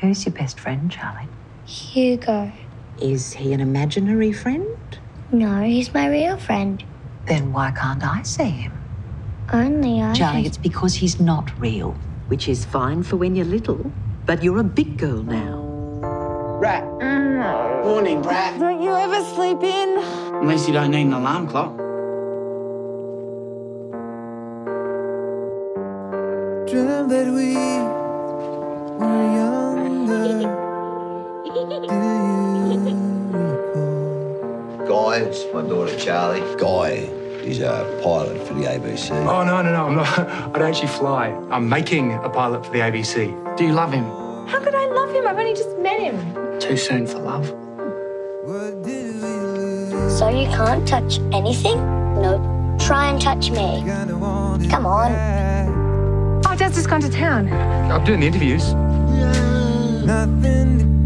Who's your best friend, Charlie? Hugo. Is he an imaginary friend? No, he's my real friend. Then why can't I see him? Only I. Charlie, it's because he's not real, which is fine for when you're little, but you're a big girl now. Rat. Mm. Morning, Brat. Don't you ever sleep in? Unless you don't need an alarm clock. Dream that we Do you recall? Guy, it's my daughter Charlie. Guy is a pilot for the ABC. Oh, no, no, no. I'm not. I don't actually fly. I'm making a pilot for the ABC. Do you love him? How could I love him? I've only just met him. Too soon for love. What did we lose? So you can't touch anything? Nope. Try and touch me. Kinda want it Come on. back. Oh, Dad's just gone to town. I'm doing the interviews. Nothing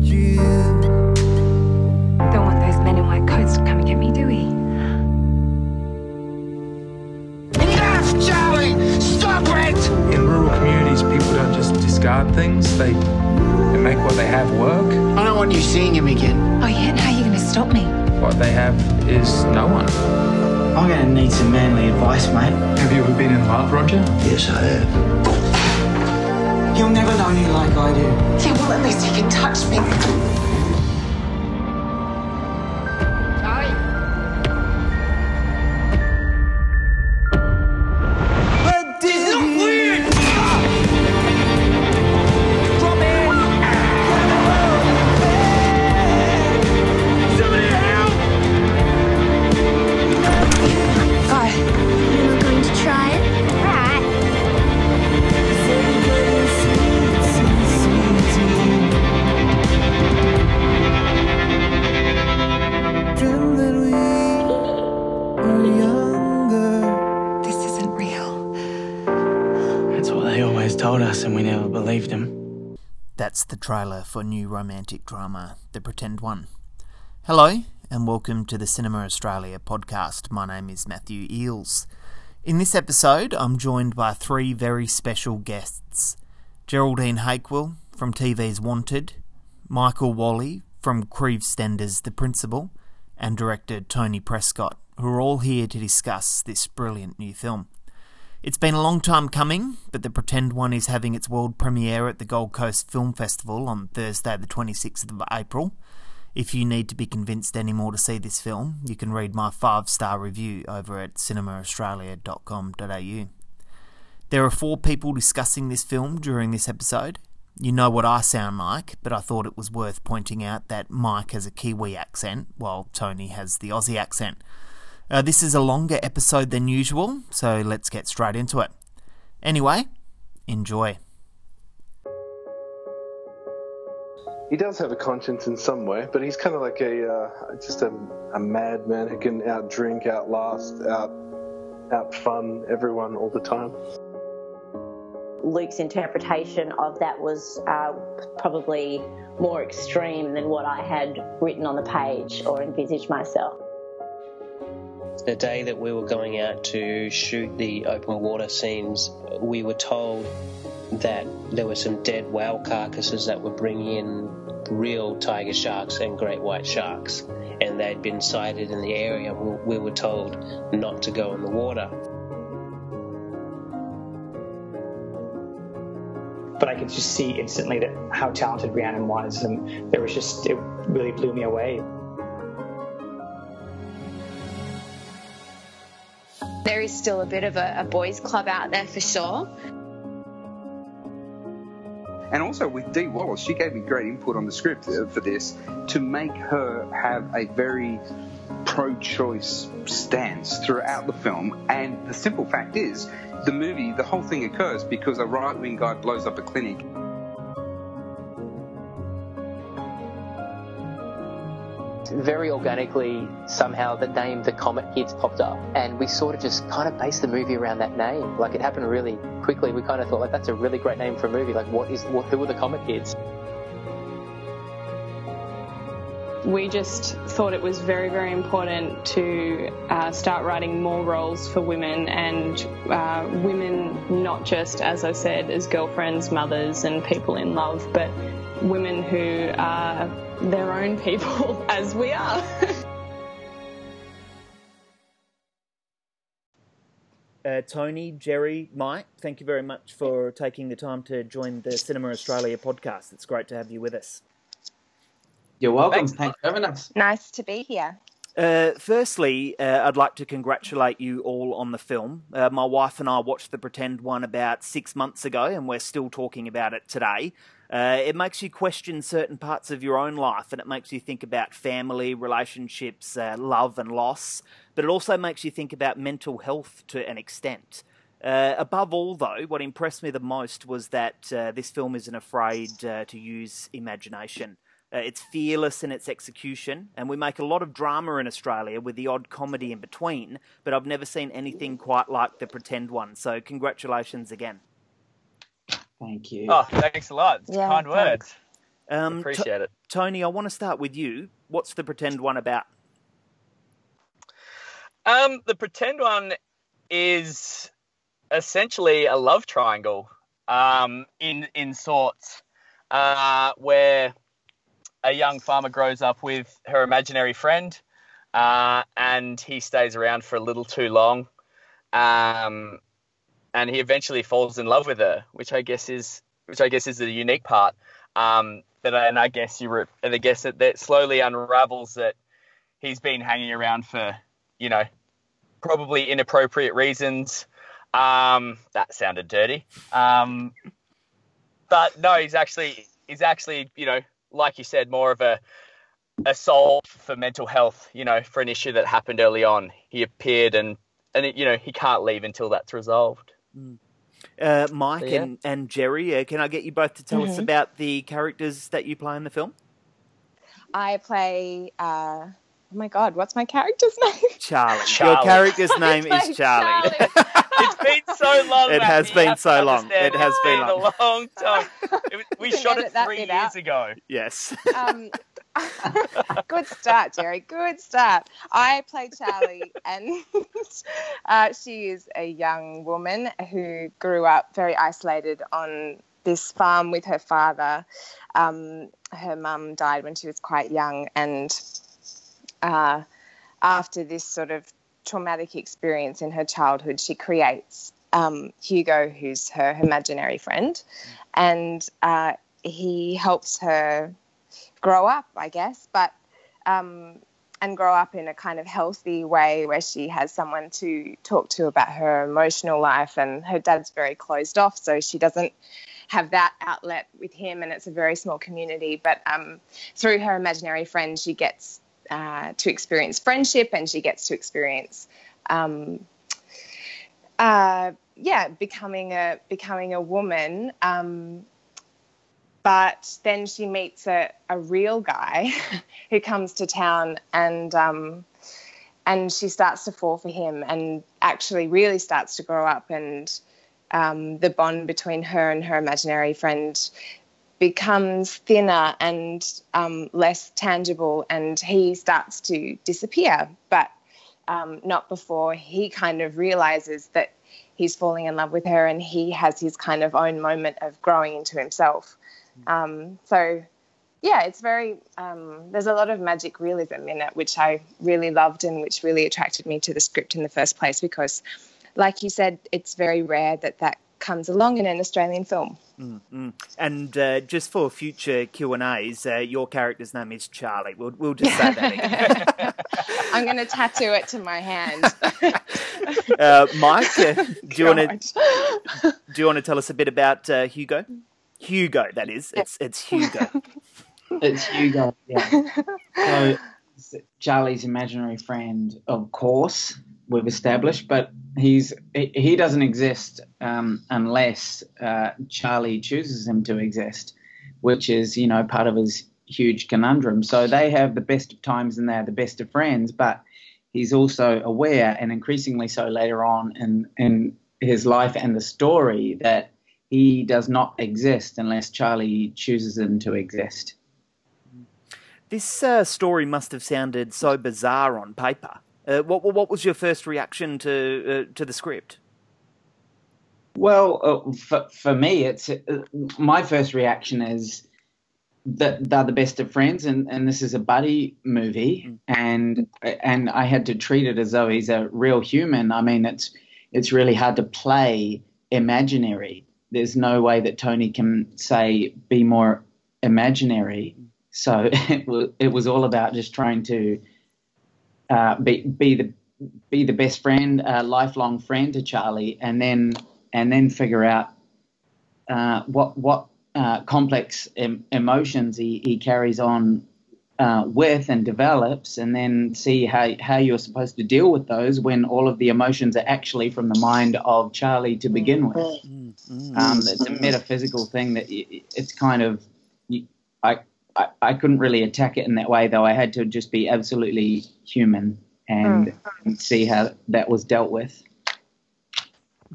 is no one. I'm gonna need some manly advice, mate. Have you ever been in love, Roger? Yes, I have. He'll never know you like I do. Yeah, well, at least he can touch me. Believed them. That's the trailer for new romantic drama, The Pretend One. Hello, and welcome to the Cinema Australia podcast. My name is Matthew Eeles. In this episode, I'm joined by three very special guests Geraldine Hakewill from TV's Wanted, Michael Whalley from Creevestender's The Principal, and director Tony Prescott, who are all here to discuss this brilliant new film. It's been a long time coming, but The Pretend One is having its world premiere at the Gold Coast Film Festival on Thursday, the 26th of April. If you need to be convinced anymore to see this film, you can read my five star review over at cinemaaustralia.com.au. There are four people discussing this film during this episode. You know what I sound like, but I thought it was worth pointing out that Mike has a Kiwi accent, while Tony has the Aussie accent. Uh, this is a longer episode than usual, so let's get straight into it. Anyway, enjoy. he does have a conscience in some way, but he's kind of like a uh, just a, a madman who can out drink, outlast, out out fun everyone all the time. Luke's interpretation of that was uh, probably more extreme than what I had written on the page or envisaged myself. The day that we were going out to shoot the open water scenes, we were told that there were some dead whale carcasses that were bringing in real tiger sharks and great white sharks, and they'd been sighted in the area. We were told not to go in the water. but I could just see instantly that how talented Rhiannon was, and there was just it really blew me away. There is still a bit of a, a boys' club out there for sure. And also with Dee Wallace, she gave me great input on the script for this to make her have a very pro choice stance throughout the film. And the simple fact is, the movie, the whole thing occurs because a right wing guy blows up a clinic. Very organically, somehow the name The Comet Kids popped up, and we sort of just kind of based the movie around that name. Like it happened really quickly. We kind of thought, like, that's a really great name for a movie. Like, what is, what, who are the Comet Kids? we just thought it was very, very important to uh, start writing more roles for women and uh, women, not just, as I said, as girlfriends, mothers, and people in love, but women who are their own people, as we are. Uh, Tony, Jerry, Mike, thank you very much for taking the time to join the Cinema Australia podcast. It's great to have you with us. You're welcome. Thanks, Thanks for having us. Nice to be here. Uh, firstly, uh, I'd like to congratulate you all on the film. Uh, my wife and I watched the Pretend one about six months ago, and we're still talking about it today. Uh, it makes you question certain parts of your own life, and it makes you think about family, relationships, uh, love, and loss. But it also makes you think about mental health to an extent. Uh, above all, though, what impressed me the most was that uh, this film isn't afraid uh, to use imagination. Uh, it's fearless in its execution, and we make a lot of drama in Australia with the odd comedy in between, but I've never seen anything quite like the Pretend one. So, congratulations again. Thank you. Oh, thanks a lot. It's Yeah, kind words. Um, Appreciate To- it. Tony, I want to start with you. What's the Pretend one about? Um, the pretend one is essentially a love triangle, um, in in sorts, uh, where a young farmer grows up with her imaginary friend, uh, and he stays around for a little too long, um, and he eventually falls in love with her, which I guess is which I guess is the unique part. Um, but and I guess you re- and I guess that, that slowly unravels that he's been hanging around for you know probably inappropriate reasons. Um, that sounded dirty. Um, but no, he's actually he's actually you know like you said more of a a solve for mental health. You know for an issue that happened early on. He appeared and and it, you know he can't leave until that's resolved. Uh, Mike yeah. and, and Jerry, uh, can I get you both to tell us Mhm. about the characters that you play in the film? I play. Uh, oh my God, what's my character's name? Charlie. Your character's name is Charlie. it's been so long. It has Matthew, you been so long. It has It's been a long. long time. It we shot it three years out. ago. yes. Um, good start, Jerry. Good start. I play Charlie, and uh, she is a young woman who grew up very isolated on this farm with her father. Um, her mum died when she was quite young, and uh, after this sort of traumatic experience in her childhood, she creates um, Hugo, who's her imaginary friend, and uh, he helps her grow up, I guess, but um, and grow up in a kind of healthy way where she has someone to talk to about her emotional life, and her dad's very closed off, so she doesn't have that outlet with him, and it's a very small community. But um, through her imaginary friend, she gets uh, to experience friendship, and she gets to experience. Um, uh, yeah, becoming a becoming a woman, um, but then she meets a, a real guy who comes to town and um, and she starts to fall for him and actually really starts to grow up and um, the bond between her and her imaginary friend becomes thinner and um, less tangible and he starts to disappear. But um, not before he kind of realizes that he's falling in love with her and he has his kind of own moment of growing into himself um, so yeah it's very um, there's a lot of magic realism in it which i really loved and which really attracted me to the script in the first place because like you said it's very rare that that comes along in an australian film Mm, mm. And uh, just for future Q and A's, uh, your character's name is Charlie. We'll, we'll just say that again. i'm going to tattoo it to my hand uh, Mike, uh, do you want to do you want to tell us a bit about uh, Hugo? Hugo, that is. It's it's Hugo. It's Hugo. Yeah. So Charlie's imaginary friend, of course, we've established, but he's he, doesn't exist um, unless uh, Charlie chooses him to exist, which is you know part of his huge conundrum. So they have the best of times and they're the best of friends, but he's also aware, and increasingly so later on in in his life and the story, that he does not exist unless Charlie chooses him to exist. This uh, story must have sounded so bizarre on paper. Uh, what what was your first reaction to uh, to the script? Well, uh, for for me, it's uh, my first reaction is that they're the best of friends, and, and this is a buddy movie, and and I had to treat it as though he's a real human. I mean, it's it's really hard to play imaginary. There's no way that Tony can say be more imaginary. So it was, it was all about just trying to uh, be be the be the best friend, uh, lifelong friend to Charlie, and then and then figure out uh, what what uh, complex em- emotions he, he carries on uh, with and develops, and then see how how you're supposed to deal with those when all of the emotions are actually from the mind of Charlie to begin with. Um, it's a metaphysical thing that it's kind of I, I I couldn't really attack it in that way though. I had to just be absolutely human and, and see how that was dealt with.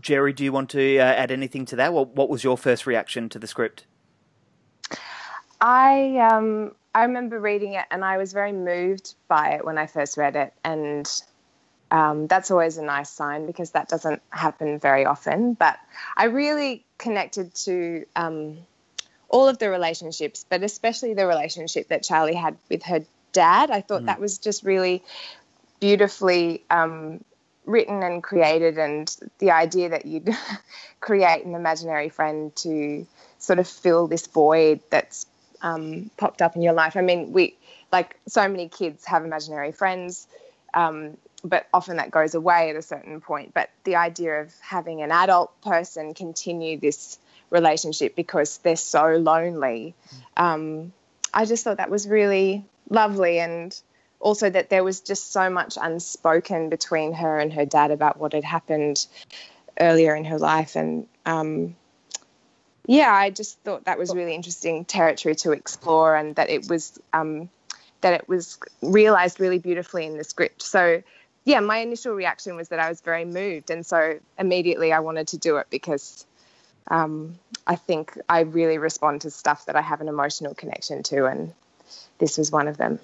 Jerry, do you want to uh, add anything to that? What, what was your first reaction to the script? I um I remember reading it and I was very moved by it when I first read it and um, that's always a nice sign because that doesn't happen very often. But I really connected to um, all of the relationships, but especially the relationship that Charlie had with her dad. I thought that was just really beautifully um, written and created, and the idea that you'd create an imaginary friend to sort of fill this void that's um, popped up in your life. I mean, we like so many kids have imaginary friends, um, but often that goes away at a certain point. But the idea of having an adult person continue this relationship because they're so lonely, um, I just thought that was really lovely and also that there was just so much unspoken between her and her dad about what had happened earlier in her life and um, yeah i just thought that was really interesting territory to explore and that it was um, that it was realized really beautifully in the script. So yeah my initial reaction was that i was very moved and so immediately i wanted to do it because um, i think i really respond to stuff that i have an emotional connection to and this was one of them.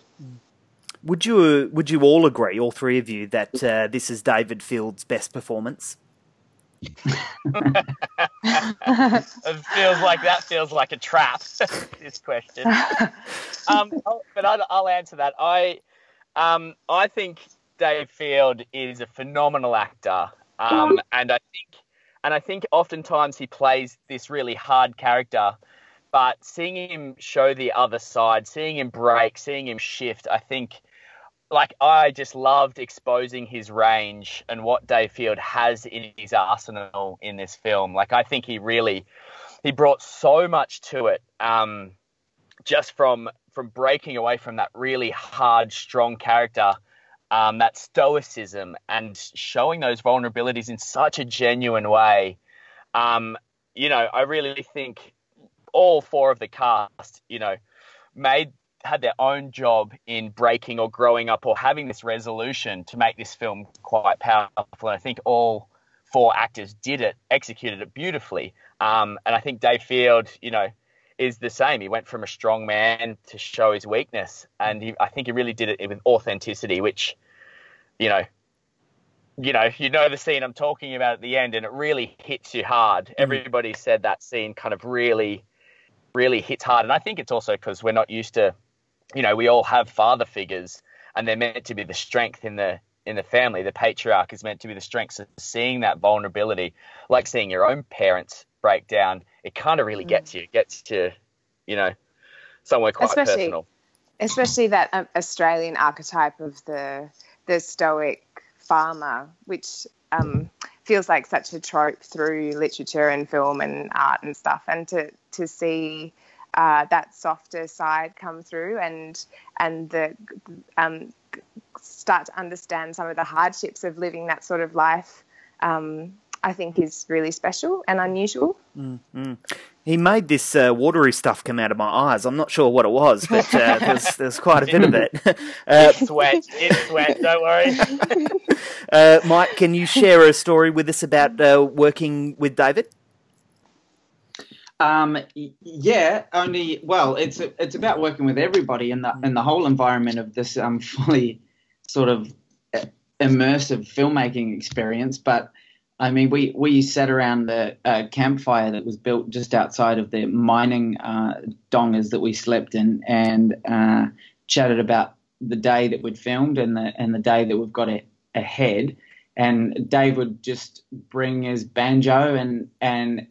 Would you would you all agree, all three of you, that uh, this is David Field's best performance? It feels like that feels like a trap. this question, um, but I'll, I'll answer that. I, um, I think Dave Field is a phenomenal actor, um, and I think, and I think oftentimes he plays this really hard character, but seeing him show the other side, seeing him break, seeing him shift, I think like I just loved exposing his range and what Dave Field has in his arsenal in this film. Like I think he really he brought so much to it. Um, just from from breaking away from that really hard, strong character, um, that stoicism, and showing those vulnerabilities in such a genuine way. Um, you know, I really think all four of the cast, you know, made had their own job in breaking or growing up or having this resolution to make this film quite powerful. And I think all four actors did it, executed it beautifully. Um, and I think Dave Field, you know, is the same. He went from a strong man to show his weakness, and he, I think he really did it with authenticity, which, you know, you know, you know the scene I'm talking about at the end, and it really hits you hard. Everybody said that scene kind of really, really hits hard, and I think it's also because we're not used to, you know, we all have father figures, and they're meant to be the strength in the in the family. The patriarch is meant to be the strength. So seeing that vulnerability, like seeing your own parents break down, it kind of really gets you. It gets to, you know, somewhere quite Especially- personal. especially that um, Australian archetype of the the stoic farmer, which um, feels like such a trope through literature and film and art and stuff, and to to see uh, that softer side come through and and the um, start to understand some of the hardships of living that sort of life. Um, I think is really special and unusual. Mm. He made this uh, watery stuff come out of my eyes. I'm not sure what it was, but uh, there's, there's quite a bit of it. uh, It's sweat. It's sweat. Don't worry. uh, Mike, can you share a story with us about uh, working with David? Um, yeah, only well, it's it's about working with everybody in the in the whole environment of this um fully sort of uh, immersive filmmaking experience. But I mean, we, we sat around the uh, campfire that was built just outside of the mining uh, dongas that we slept in and uh, chatted about the day that we'd filmed and the and the day that we've got a, ahead. And Dave would just bring his banjo and and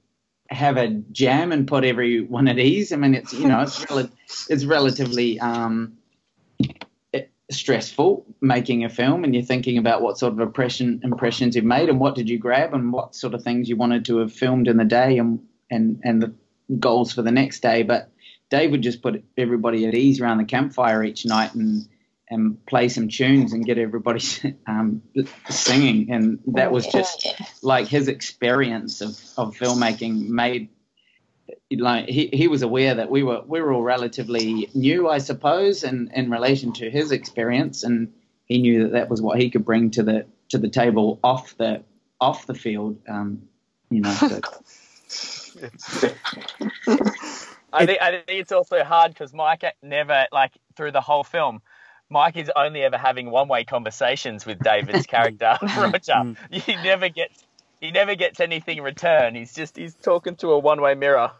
have a jam and put everyone at ease. I mean, it's you know it's rel- it's relatively um, stressful making a film, and you're thinking about what sort of impression impressions you've made and what did you grab and what sort of things you wanted to have filmed in the day and and and the goals for the next day. But Dave would just put everybody at ease around the campfire each night and and play some tunes and get everybody um, singing. And that was just like his experience of, of filmmaking made like he, he was aware that we were we were all relatively new, I suppose, in, in relation to his experience, and he knew that that was what he could bring to the to the table off the off the field. Um, you know. So. I think I think it's also hard because Mike never like through the whole film. Mike is only ever having one-way conversations with David's character Roger. Mm. He never gets he never gets anything in return. He's just he's talking to a one-way mirror.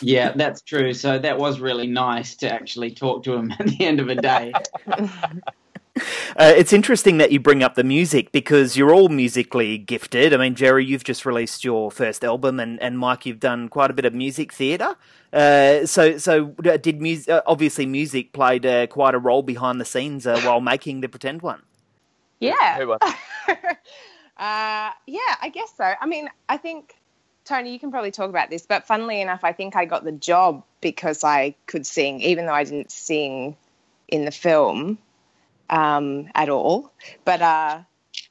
Yeah, that's true. So that was really nice to actually talk to him at the end of a day. Uh, it's interesting that you bring up the music because you're all musically gifted. I mean, Jerry, you've just released your first album, and, and Mike, you've done quite a bit of music theatre. Uh, so, so uh, did music? Uh, obviously, music played uh, quite a role behind the scenes uh, while making the pretend one. Yeah. Who was? uh, yeah, I guess so. I mean, I think Tony, you can probably talk about this, but funnily enough, I think I got the job because I could sing, even though I didn't sing in the film um, at all. But uh,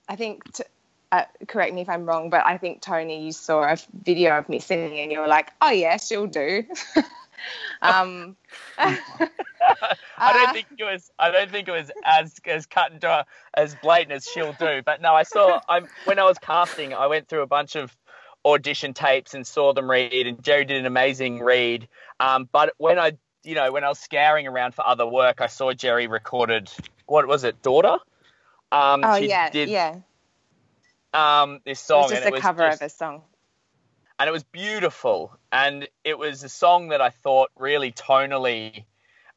I think, t- uh, correct me if I'm wrong, but I think Tony, you saw a video of me singing and you were like, "Oh yeah, she'll do." um, I don't think it was. I don't think it was as as cut and dry, as blatant as she'll do. But no, I saw. I when I was casting, I went through a bunch of audition tapes and saw them read, and Jerry did an amazing read. Um, but when I, you know, when I was scouring around for other work, I saw Jerry recorded. What was it, daughter? Um, oh she yeah, did, yeah. Um, this song. It was just and a cover just- of a song. and it was beautiful. And it was a song that I thought really tonally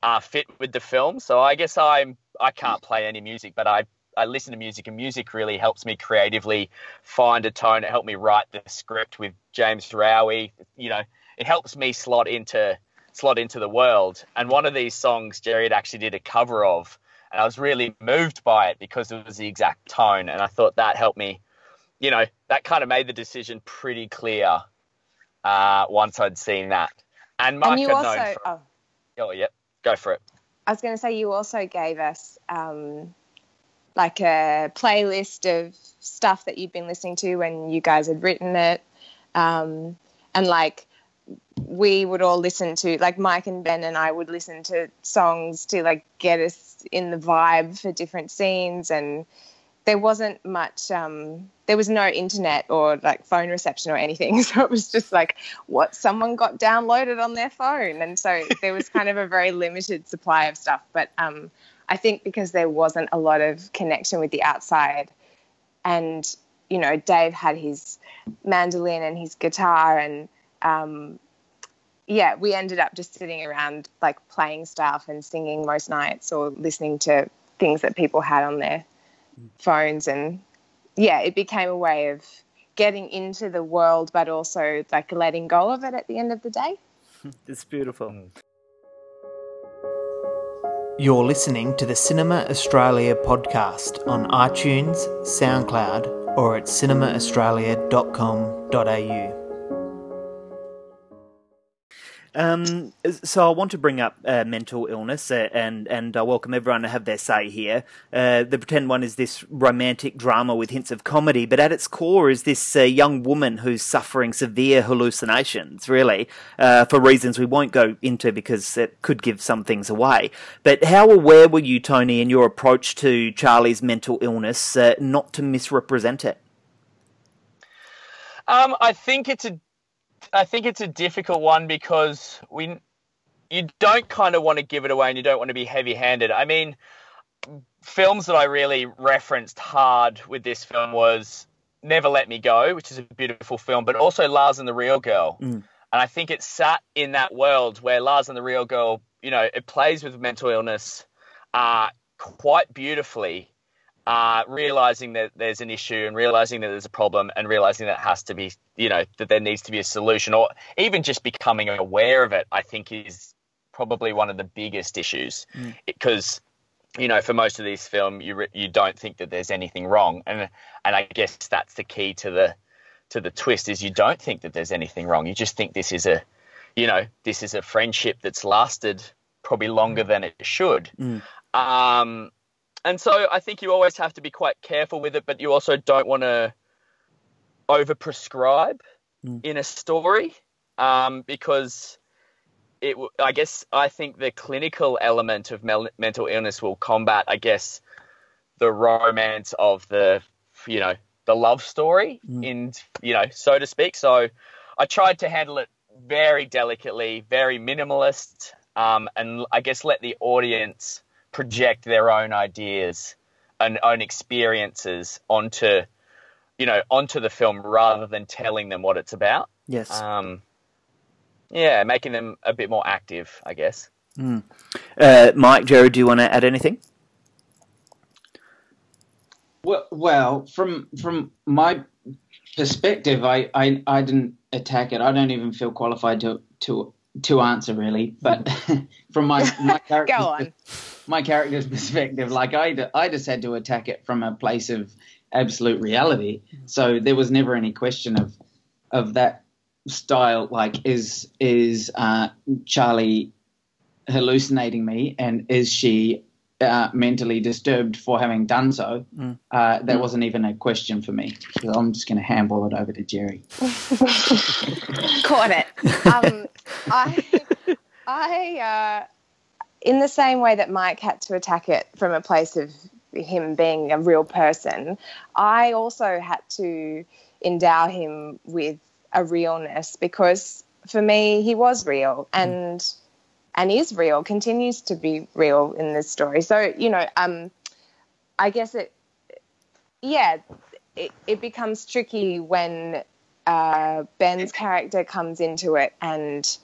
uh, fit with the film. So I guess I'm I can't play any music, but I I listen to music, and music really helps me creatively find a tone. It helped me write the script with James Rowie. You know, it helps me slot into slot into the world. And one of these songs, Jerry had actually did a cover of, I was really moved by it because it was the exact tone, and I thought that helped me. You know, that kind of made the decision pretty clear uh, once I'd seen that. And Mark and you had also, known. Oh, oh, yeah, go for it. I was going to say, you also gave us um, like a playlist of stuff that you'd been listening to when you guys had written it. Um, and like, we would all listen to, like, Mike and Ben and I would listen to songs to, like, get us in the vibe for different scenes. And there wasn't much, um, there was no internet or like phone reception or anything. So it was just like what someone got downloaded on their phone. And so there was kind of a very limited supply of stuff. But um, I think because there wasn't a lot of connection with the outside, and you know, Dave had his mandolin and his guitar, and um, yeah, we ended up just sitting around like playing stuff and singing most nights or listening to things that people had on their phones and yeah, it became a way of getting into the world, but also like letting go of it at the end of the day. It's beautiful. You're listening to the Cinema Australia podcast on iTunes, SoundCloud, or at cinemaaustralia.com.au. Um, so I want to bring up uh, mental illness uh, and and I welcome everyone to have their say here. Uh, the pretend one is this romantic drama with hints of comedy, but at its core is this uh, young woman who's suffering severe hallucinations, really, uh, for reasons we won't go into because it could give some things away. But how aware were you, Tony, in your approach to Charlie's mental illness, uh, not to misrepresent it? Um, I think it's a, I think it's a difficult one because we, you don't kind of want to give it away and you don't want to be heavy-handed. I mean, films that I really referenced hard with this film was Never Let Me Go, which is a beautiful film, but also Lars and the Real Girl. Mm. And I think it's sat in that world where Lars and the Real Girl, you know, it plays with mental illness uh, quite beautifully, uh, realizing that there's an issue and realizing that there's a problem and realizing that has to be, you know, that there needs to be a solution or even just becoming aware of it, I think is probably one of the biggest issues Mm. because you know, for most of these film, you you don't think that there's anything wrong, and and I guess that's the key to the to the twist is you don't think that there's anything wrong. You just think this is a, you know, this is a friendship that's lasted probably longer than it should. Mm. Um, and so I think you always have to be quite careful with it, but you also don't want to overprescribe Mm. in a story um, because it. I guess I think the clinical element of mel- mental illness will combat, I guess, the romance of the, you know, the love story, Mm. in you know, so to speak. So I tried to handle it very delicately, very minimalist, um, and I guess let the audience project their own ideas and own experiences onto, you know, onto the film rather than telling them what it's about. Yes. Um, yeah, making them a bit more active, I guess. Mm. Uh, Mike, Jared, do you want to add anything? Well, well, from from my perspective, I, I, I didn't attack it. I don't even feel qualified to to to answer really. But from my my character, Go on. my character's perspective, like I I just had to attack it from a place of absolute reality. So there was never any question of of that style. Like, is is uh, Charlie hallucinating me, and is she uh, mentally disturbed for having done so? Mm. Uh, that Mm. wasn't even a question for me. So I'm just going to handball it over to Jerry. Caught it. Um, I, I, uh, in the same way that Mike had to attack it from a place of him being a real person, I also had to endow him with a realness because for me he was real and and is real, continues to be real in this story. So you know, um, I guess it, yeah, it, it becomes tricky when uh, Ben's character comes into it and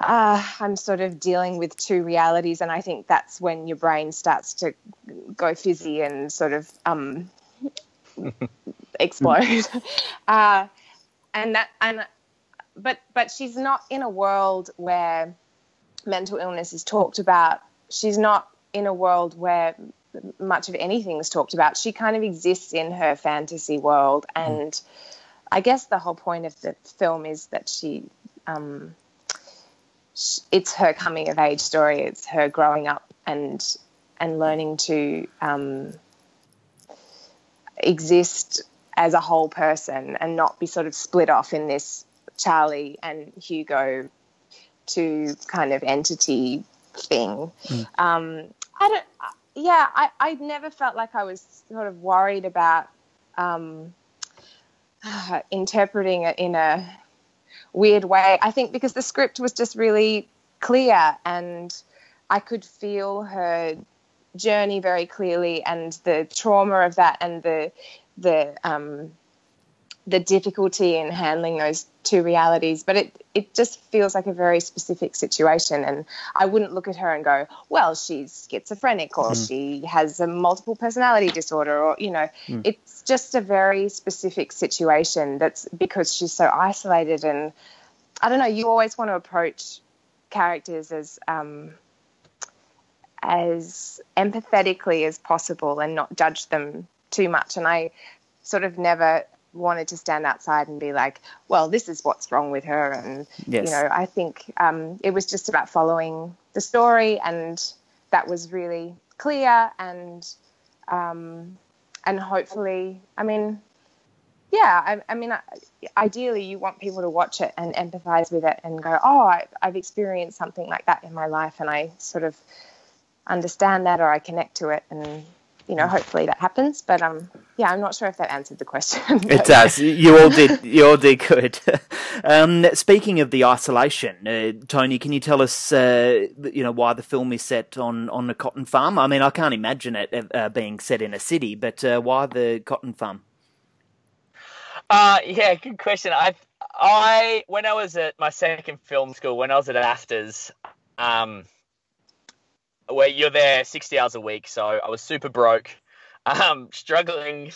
uh, I'm sort of dealing with two realities, and I think that's when your brain starts to go fizzy and sort of um, explode. uh, and that, and but but she's not in a world where mental illness is talked about. She's not in a world where much of anything is talked about. She kind of exists in her fantasy world, and I guess the whole point of the film is that she. Um, sh- it's her coming of age story. It's her growing up and and learning to um, exist as a whole person and not be sort of split off in this Charlie and Hugo two kind of entity thing. Um, I don't. Yeah, I, I never felt like I was sort of worried about um, interpreting it in a weird way. I think because the script was just really clear and I could feel her journey very clearly and the trauma of that and the the um, the difficulty in handling those two realities. But it it just feels like a very specific situation, and I wouldn't look at her and go, well, she's schizophrenic or Mm. she has a multiple personality disorder, or you know, Mm. it's just a very specific situation. That's because she's so isolated, and I don't know. You always want to approach characters as um, as empathetically as possible and not judge them too much. And I sort of never wanted to stand outside and be like, well, this is what's wrong with her. And, Yes. you know, I think um, it was just about following the story and that was really clear and, um, and hopefully, I mean, yeah, I, I mean, I- ideally, you want people to watch it and empathize with it and go, oh, I, I've experienced something like that in my life, and I sort of understand that or I connect to it, and you know, hopefully that happens. But um, yeah, I'm not sure if that answered the question. It does. You all did. You all did good. um, speaking of the isolation, uh, Tony, can you tell us, uh, you know, why the film is set on on a cotton farm? I mean, I can't imagine it uh, being set in a city, but uh, why the cotton farm? Uh, yeah, good question. I, I, when I was at my second film school, when I was at AFTRS, um, where you're there 60 hours a week, so I was super broke, um, struggling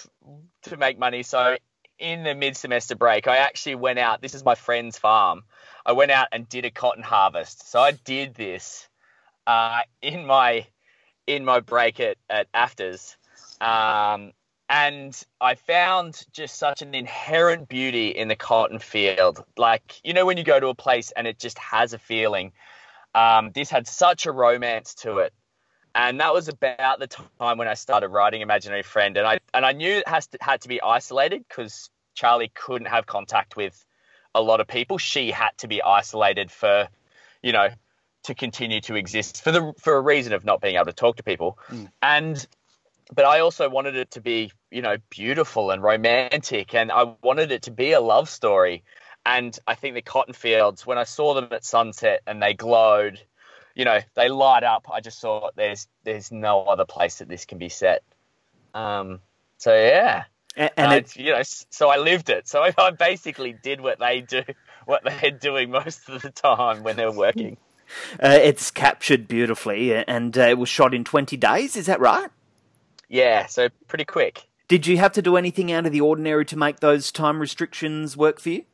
to make money. So in the mid-semester break, I actually went out. This is my friend's farm. I went out and did a cotton harvest. So I did this uh, in my in my break at at AFTRS. Um, and I found just such an inherent beauty in the cotton field. Like, you know, when you go to a place and it just has a feeling. Um, this had such a romance to it. And that was about the time when I started writing Imaginary Friend. And I, and I knew it has to, had to be isolated because Charlie couldn't have contact with a lot of people. She had to be isolated for, you know, to continue to exist for the for a reason of not being able to talk to people. Mm. And but I also wanted it to be, you know, beautiful and romantic, and I wanted it to be a love story. And I think the cotton fields, when I saw them at sunset and they glowed, you know, they light up. I just thought there's there's no other place that this can be set. Um, so yeah, and, and it- it's, you know, so I lived it. So I basically did what they do, what they're doing most of the time when they're working. Uh, it's captured beautifully, and uh, it was shot in 20 days. Is that right? Yeah, so pretty quick. Did you have to do anything out of the ordinary to make those time restrictions work for you?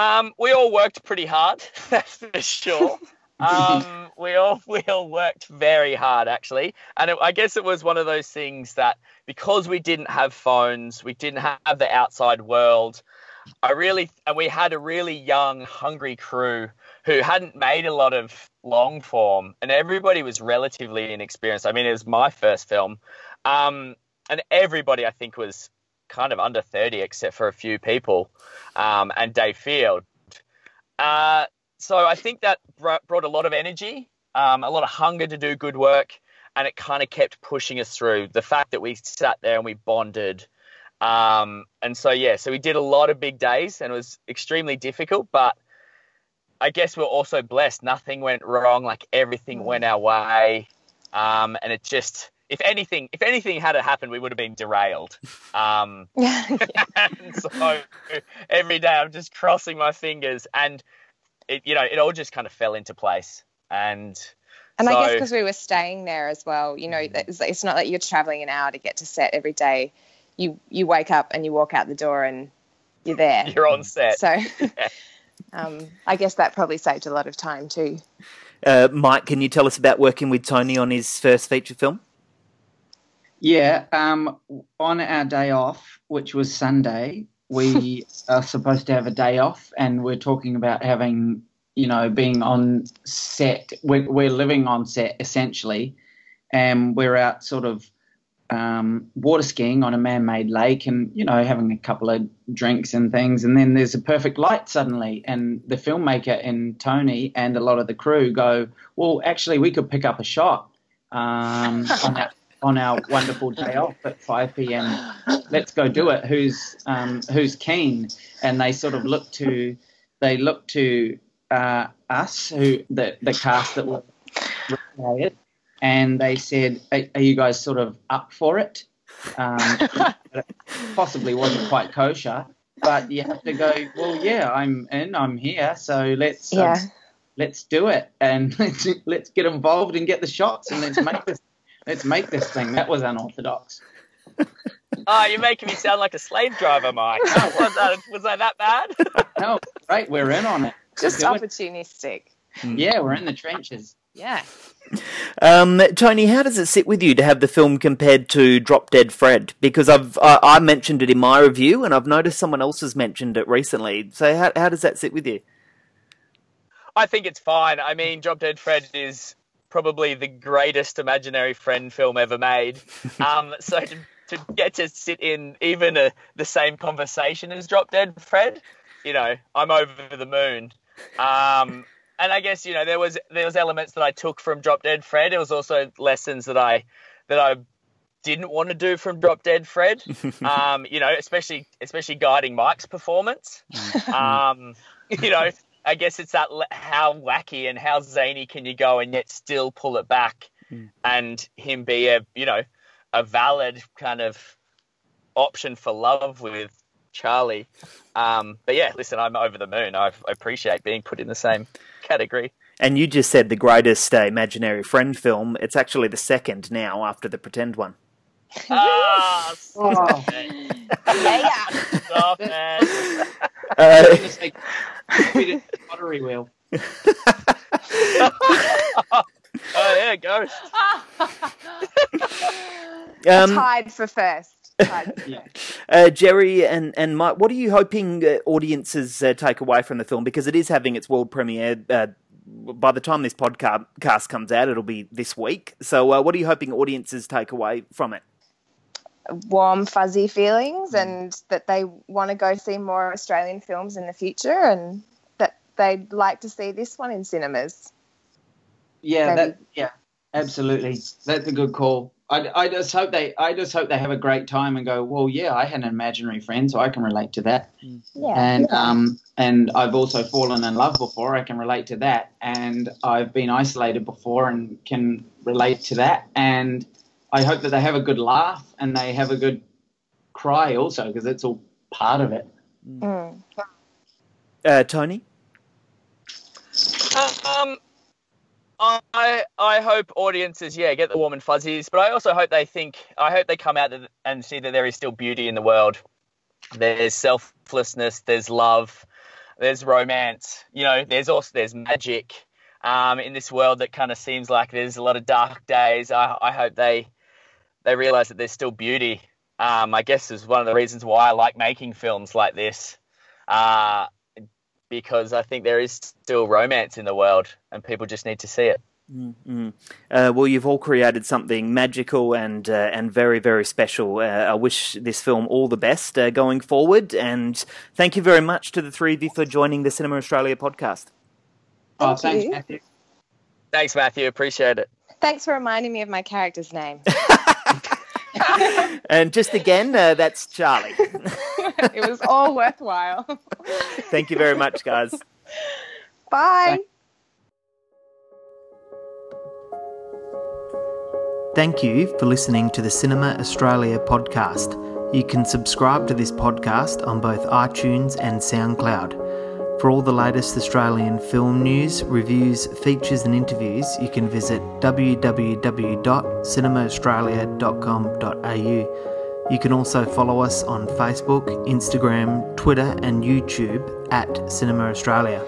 Um, we all worked pretty hard, that's for sure. um, we all we all worked very hard actually, and it, I guess it was one of those things that because we didn't have phones, we didn't have the outside world. I really and we had a really young, hungry crew who hadn't made a lot of long form, and everybody was relatively inexperienced. I mean, it was my first film, um, and everybody I think was kind of under 30 except for a few people um, and Dave Field. Uh, so I think that brought a lot of energy, um, a lot of hunger to do good work, and it kind of kept pushing us through. The fact that we sat there and we bonded. Um, and so, yeah, so we did a lot of big days and it was extremely difficult, but I guess we're also blessed. Nothing went wrong, like everything went our way. Um, and it just, if anything, if anything had happened, we would have been derailed. Um, and so every day I'm just crossing my fingers, and it, you know, it all just kind of fell into place. And And so, I guess because we were staying there as well, you know, it's, it's not that you're traveling an hour to get to set every day. You you wake up and you walk out the door and you're there. you're on set. So um, I guess that probably saved a lot of time too. Uh, Mike, can you tell us about working with Tony on his first feature film? Yeah, um, on our day off, which was Sunday, we are supposed to have a day off, and we're talking about having, you know, being on set. We're, we're living on set essentially, and we're out sort of um, water skiing on a man-made lake, and you know, having a couple of drinks and things, and then there's a perfect light suddenly, and the filmmaker and Tony and a lot of the crew go, well, actually, we could pick up a shot um, on that on our wonderful day off at 5 p.m. Let's go do it. Who's um, who's keen? And they sort of look to they look to uh, us, who the the cast that were retired, and they said, "Are, are you guys sort of up for it?" Um, it possibly wasn't quite kosher, but you have to go. Well, yeah, I'm in. I'm here. So let's um, let's do it and let's let's get involved and get the shots and let's make this let's make this thing. That was unorthodox. oh, you're making me sound like a slave driver, Mike. was, that, was that that bad? No, right, we're in on it. Just We're doing- opportunistic. Yeah, we're in the trenches. Yeah. Um, Tony, how does it sit with you to have the film compared to Drop Dead Fred? Because I've I, I mentioned it in my review, and I've noticed someone else has mentioned it recently. So how how does that sit with you? I think it's fine. I mean, Drop Dead Fred is probably the greatest imaginary friend film ever made. Um, so to, to get to sit in even a, the same conversation as Drop Dead Fred, you know, I'm over the moon. Um, and I guess you know there was there was elements that I took from Drop Dead Fred. There was also lessons that I that I didn't want to do from Drop Dead Fred. Um, you know, especially especially guiding Mike's performance. Um, you know, I guess it's that how wacky and how zany can you go and yet still pull it back, and him be a you know a valid kind of option for love with Charlie. Um, but yeah, listen, I'm over the moon. I, I appreciate being put in the same category. And you just said the greatest uh, imaginary friend film. It's actually the second now after the pretend one. Ah, Oh. Yeah. stop it. Uh, gonna it to the pottery wheel. oh yeah, ghost. um, Tied for first. Tied for first. uh, Jerry and, and Mike, what are you hoping uh, audiences uh, take away from the film? Because it is having its world premiere. Uh, by the time this podcast comes out, it'll be this week. So, uh, what are you hoping audiences take away from it? Warm, fuzzy feelings, and that they want to go see more Australian films in the future, and that they'd like to see this one in cinemas. Yeah, that yeah, absolutely. That's a good call. I, I just hope they I just hope they have a great time and go. Well, yeah, I had an imaginary friend, so I can relate to that. Yeah. And um and I've also fallen in love before. I can relate to that. And I've been isolated before and can relate to that. And I hope that they have a good laugh and they have a good cry also because it's all part of it. Mm. Uh, Tony? Um, I I hope audiences, yeah, get the warm and fuzzies, but I also hope they think, I hope they come out and see that there is still beauty in the world. There's selflessness, there's love, there's romance. You know, there's also there's magic um, in this world that kind of seems like there's a lot of dark days. I, I hope they they realize that there's still beauty. Um, I guess is one of the reasons why I like making films like this. Uh, because I think there is still romance in the world, and people just need to see it. Mm-hmm. Uh, well, you've all created something magical and uh, and very very special. Uh, I wish this film all the best uh, going forward, and thank you very much to the three of you for joining the Cinema Australia podcast. oh, thanks, you. Matthew. Thanks, Matthew. Appreciate it. Thanks for reminding me of my character's name. and just again, uh, that's Charlie. it was all worthwhile. thank you very much, guys. Bye. Thank you for listening to the Cinema Australia podcast. You can subscribe to this podcast on both iTunes and SoundCloud. For all the latest Australian film news, reviews, features, and interviews, you can visit www.cinemaaustralia.com.au. You can also follow us on Facebook, Instagram, Twitter, and YouTube at Cinema Australia.